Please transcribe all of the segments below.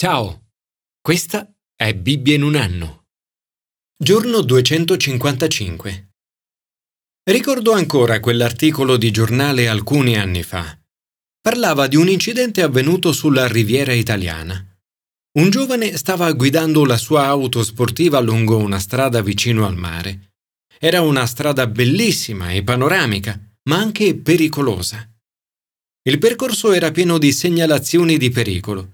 Ciao, questa è Bibbia in un anno. Giorno 255. Ricordo ancora quell'articolo di giornale alcuni anni fa. Parlava di un incidente avvenuto sulla riviera italiana. Un giovane stava guidando la sua auto sportiva lungo una strada vicino al mare. Era una strada bellissima e panoramica, ma anche pericolosa. Il percorso era pieno di segnalazioni di pericolo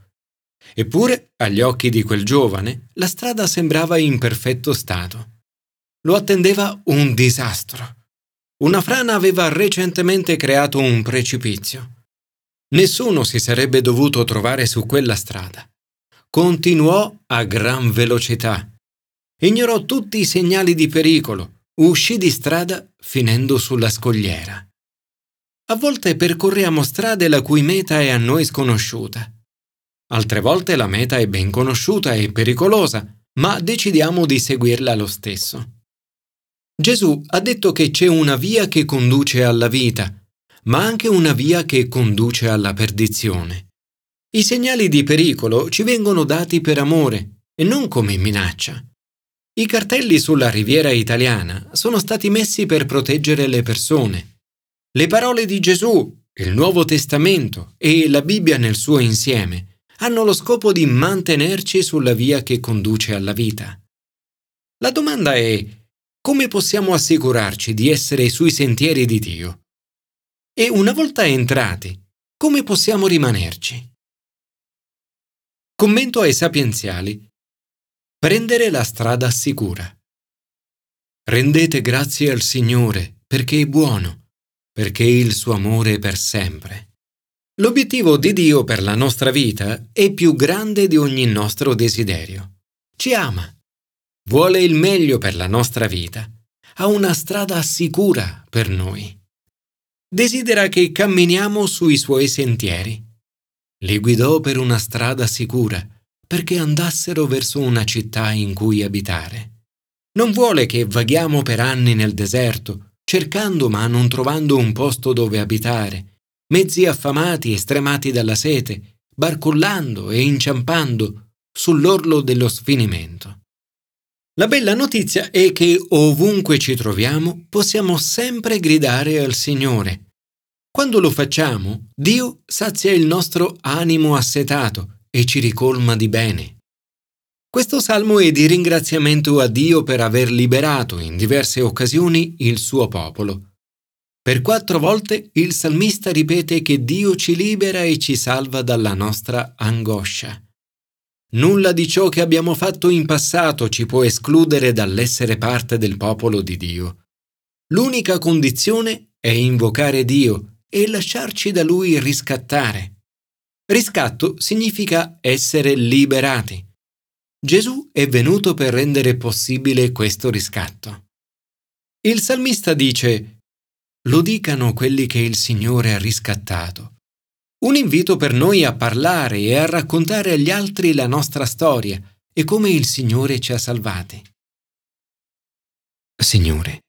Eppure, agli occhi di quel giovane, la strada sembrava in perfetto stato. Lo attendeva un disastro. Una frana aveva recentemente creato un precipizio. Nessuno si sarebbe dovuto trovare su quella strada. Continuò a gran velocità. Ignorò tutti i segnali di pericolo, uscì di strada finendo sulla scogliera. A volte percorriamo strade la cui meta è a noi sconosciuta. Altre volte la meta è ben conosciuta e pericolosa, ma decidiamo di seguirla lo stesso. Gesù ha detto che c'è una via che conduce alla vita, ma anche una via che conduce alla perdizione. I segnali di pericolo ci vengono dati per amore e non come minaccia. I cartelli sulla riviera italiana sono stati messi per proteggere le persone. Le parole di Gesù, il Nuovo Testamento e la Bibbia nel suo insieme hanno lo scopo di mantenerci sulla via che conduce alla vita. La domanda è come possiamo assicurarci di essere sui sentieri di Dio? E una volta entrati, come possiamo rimanerci? Commento ai sapienziali. Prendere la strada sicura. Rendete grazie al Signore perché è buono, perché il suo amore è per sempre. L'obiettivo di Dio per la nostra vita è più grande di ogni nostro desiderio. Ci ama, vuole il meglio per la nostra vita, ha una strada sicura per noi. Desidera che camminiamo sui suoi sentieri. Li guidò per una strada sicura perché andassero verso una città in cui abitare. Non vuole che vaghiamo per anni nel deserto, cercando ma non trovando un posto dove abitare mezzi affamati e stremati dalla sete, barcollando e inciampando sull'orlo dello sfinimento. La bella notizia è che ovunque ci troviamo possiamo sempre gridare al Signore. Quando lo facciamo, Dio sazia il nostro animo assetato e ci ricolma di bene. Questo salmo è di ringraziamento a Dio per aver liberato in diverse occasioni il suo popolo per quattro volte il salmista ripete che Dio ci libera e ci salva dalla nostra angoscia. Nulla di ciò che abbiamo fatto in passato ci può escludere dall'essere parte del popolo di Dio. L'unica condizione è invocare Dio e lasciarci da Lui riscattare. Riscatto significa essere liberati. Gesù è venuto per rendere possibile questo riscatto. Il salmista dice lo dicano quelli che il Signore ha riscattato. Un invito per noi a parlare e a raccontare agli altri la nostra storia e come il Signore ci ha salvati. Signore,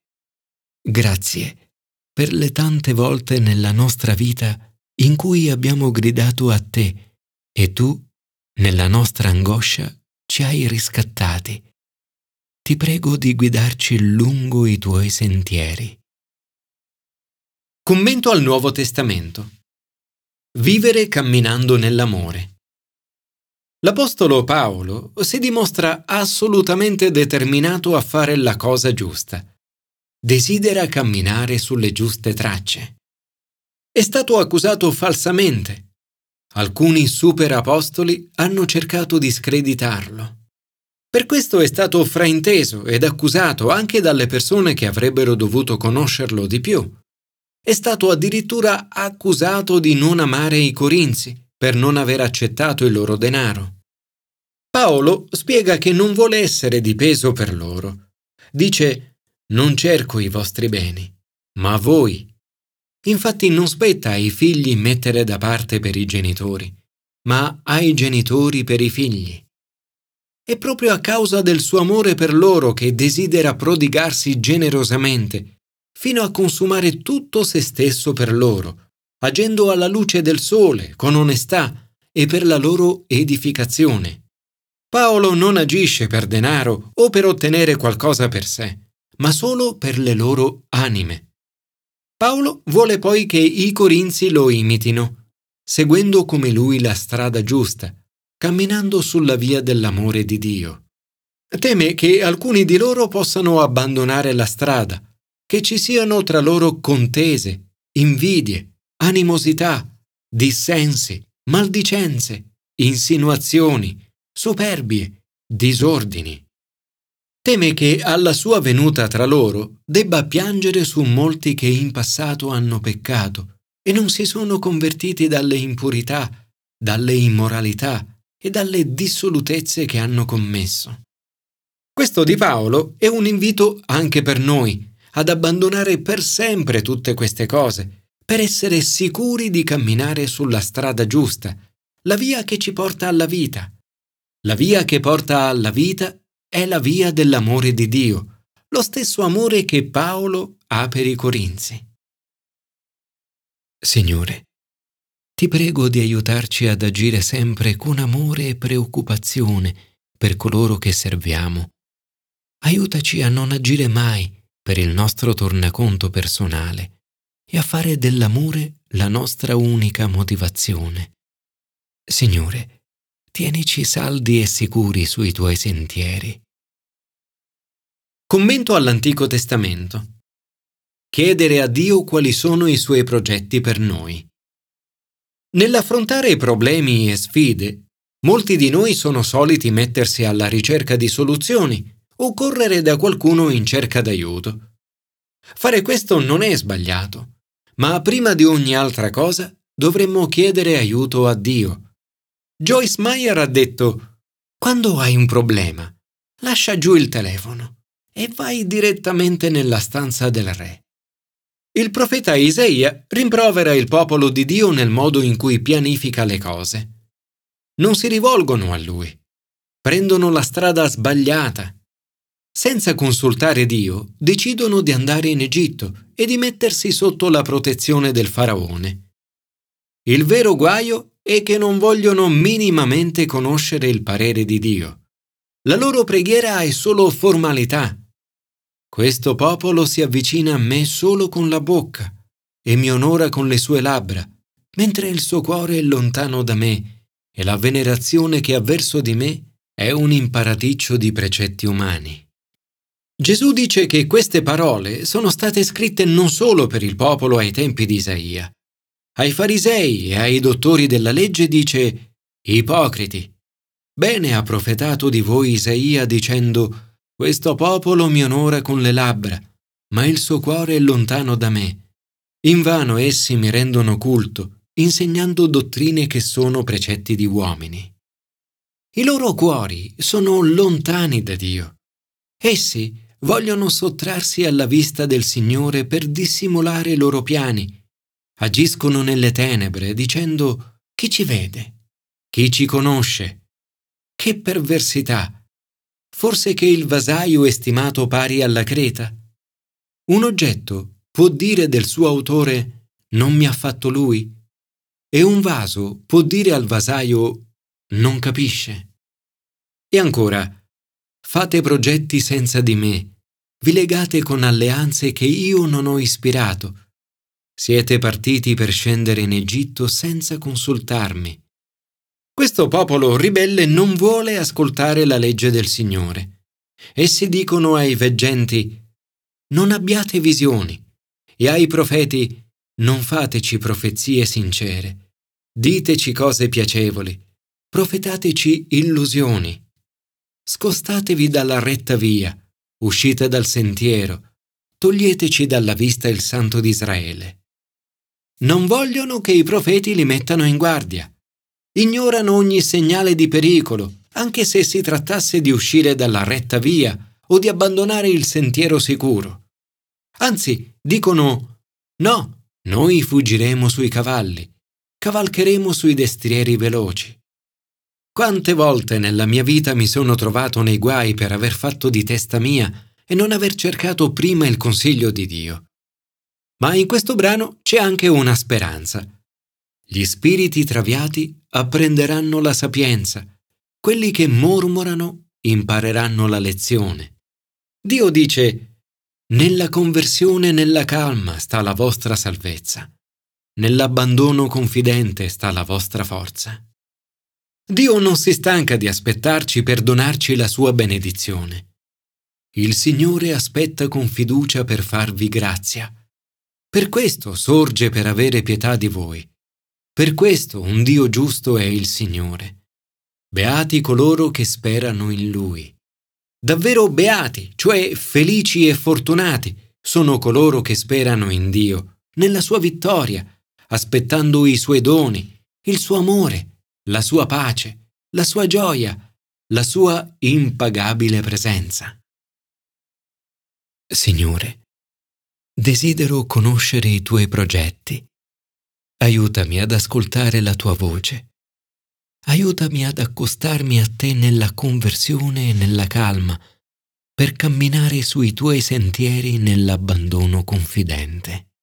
grazie per le tante volte nella nostra vita in cui abbiamo gridato a te e tu, nella nostra angoscia, ci hai riscattati. Ti prego di guidarci lungo i tuoi sentieri. Commento al Nuovo Testamento. Vivere camminando nell'amore. L'Apostolo Paolo si dimostra assolutamente determinato a fare la cosa giusta. Desidera camminare sulle giuste tracce. È stato accusato falsamente. Alcuni superapostoli hanno cercato di screditarlo. Per questo è stato frainteso ed accusato anche dalle persone che avrebbero dovuto conoscerlo di più è stato addirittura accusato di non amare i corinzi per non aver accettato il loro denaro. Paolo spiega che non vuole essere di peso per loro. Dice non cerco i vostri beni, ma voi. Infatti non spetta ai figli mettere da parte per i genitori, ma ai genitori per i figli. È proprio a causa del suo amore per loro che desidera prodigarsi generosamente fino a consumare tutto se stesso per loro, agendo alla luce del sole, con onestà e per la loro edificazione. Paolo non agisce per denaro o per ottenere qualcosa per sé, ma solo per le loro anime. Paolo vuole poi che i corinzi lo imitino, seguendo come lui la strada giusta, camminando sulla via dell'amore di Dio. Teme che alcuni di loro possano abbandonare la strada, che ci siano tra loro contese, invidie, animosità, dissensi, maldicenze, insinuazioni, superbie, disordini. Teme che alla sua venuta tra loro debba piangere su molti che in passato hanno peccato e non si sono convertiti dalle impurità, dalle immoralità e dalle dissolutezze che hanno commesso. Questo di Paolo è un invito anche per noi ad abbandonare per sempre tutte queste cose, per essere sicuri di camminare sulla strada giusta, la via che ci porta alla vita. La via che porta alla vita è la via dell'amore di Dio, lo stesso amore che Paolo ha per i Corinzi. Signore, ti prego di aiutarci ad agire sempre con amore e preoccupazione per coloro che serviamo. Aiutaci a non agire mai per il nostro tornaconto personale e a fare dell'amore la nostra unica motivazione. Signore, tienici saldi e sicuri sui tuoi sentieri. Commento all'Antico Testamento. Chiedere a Dio quali sono i suoi progetti per noi. Nell'affrontare problemi e sfide, molti di noi sono soliti mettersi alla ricerca di soluzioni o correre da qualcuno in cerca d'aiuto. Fare questo non è sbagliato, ma prima di ogni altra cosa dovremmo chiedere aiuto a Dio. Joyce Meyer ha detto, quando hai un problema, lascia giù il telefono e vai direttamente nella stanza del re. Il profeta Isaia rimprovera il popolo di Dio nel modo in cui pianifica le cose. Non si rivolgono a lui, prendono la strada sbagliata. Senza consultare Dio, decidono di andare in Egitto e di mettersi sotto la protezione del faraone. Il vero guaio è che non vogliono minimamente conoscere il parere di Dio. La loro preghiera è solo formalità questo popolo si avvicina a me solo con la bocca e mi onora con le sue labbra, mentre il suo cuore è lontano da me e la venerazione che ha verso di me è un imparaticcio di precetti umani. Gesù dice che queste parole sono state scritte non solo per il popolo ai tempi di Isaia. Ai farisei e ai dottori della legge dice Ipocriti. Bene ha profetato di voi Isaia dicendo questo popolo mi onora con le labbra, ma il suo cuore è lontano da me. Invano essi mi rendono culto, insegnando dottrine che sono precetti di uomini. I loro cuori sono lontani da Dio. Essi vogliono sottrarsi alla vista del Signore per dissimulare i loro piani. Agiscono nelle tenebre dicendo chi ci vede? Chi ci conosce? Che perversità! Forse che il vasaio è stimato pari alla creta? Un oggetto può dire del suo autore non mi ha fatto lui? E un vaso può dire al vasaio non capisce? E ancora, fate progetti senza di me, vi legate con alleanze che io non ho ispirato. Siete partiti per scendere in Egitto senza consultarmi. Questo popolo ribelle non vuole ascoltare la legge del Signore. Essi dicono ai veggenti, non abbiate visioni, e ai profeti, non fateci profezie sincere, diteci cose piacevoli, profetateci illusioni. Scostatevi dalla retta via, uscite dal sentiero, toglieteci dalla vista il Santo d'Israele. Non vogliono che i profeti li mettano in guardia ignorano ogni segnale di pericolo, anche se si trattasse di uscire dalla retta via o di abbandonare il sentiero sicuro. Anzi, dicono no, noi fuggiremo sui cavalli, cavalcheremo sui destrieri veloci. Quante volte nella mia vita mi sono trovato nei guai per aver fatto di testa mia e non aver cercato prima il consiglio di Dio. Ma in questo brano c'è anche una speranza. Gli spiriti traviati apprenderanno la sapienza, quelli che mormorano impareranno la lezione. Dio dice, nella conversione e nella calma sta la vostra salvezza, nell'abbandono confidente sta la vostra forza. Dio non si stanca di aspettarci per donarci la sua benedizione. Il Signore aspetta con fiducia per farvi grazia. Per questo sorge per avere pietà di voi. Per questo un Dio giusto è il Signore. Beati coloro che sperano in Lui. Davvero beati, cioè felici e fortunati, sono coloro che sperano in Dio, nella sua vittoria, aspettando i suoi doni, il suo amore, la sua pace, la sua gioia, la sua impagabile presenza. Signore, desidero conoscere i tuoi progetti. Aiutami ad ascoltare la tua voce. Aiutami ad accostarmi a te nella conversione e nella calma, per camminare sui tuoi sentieri nell'abbandono confidente.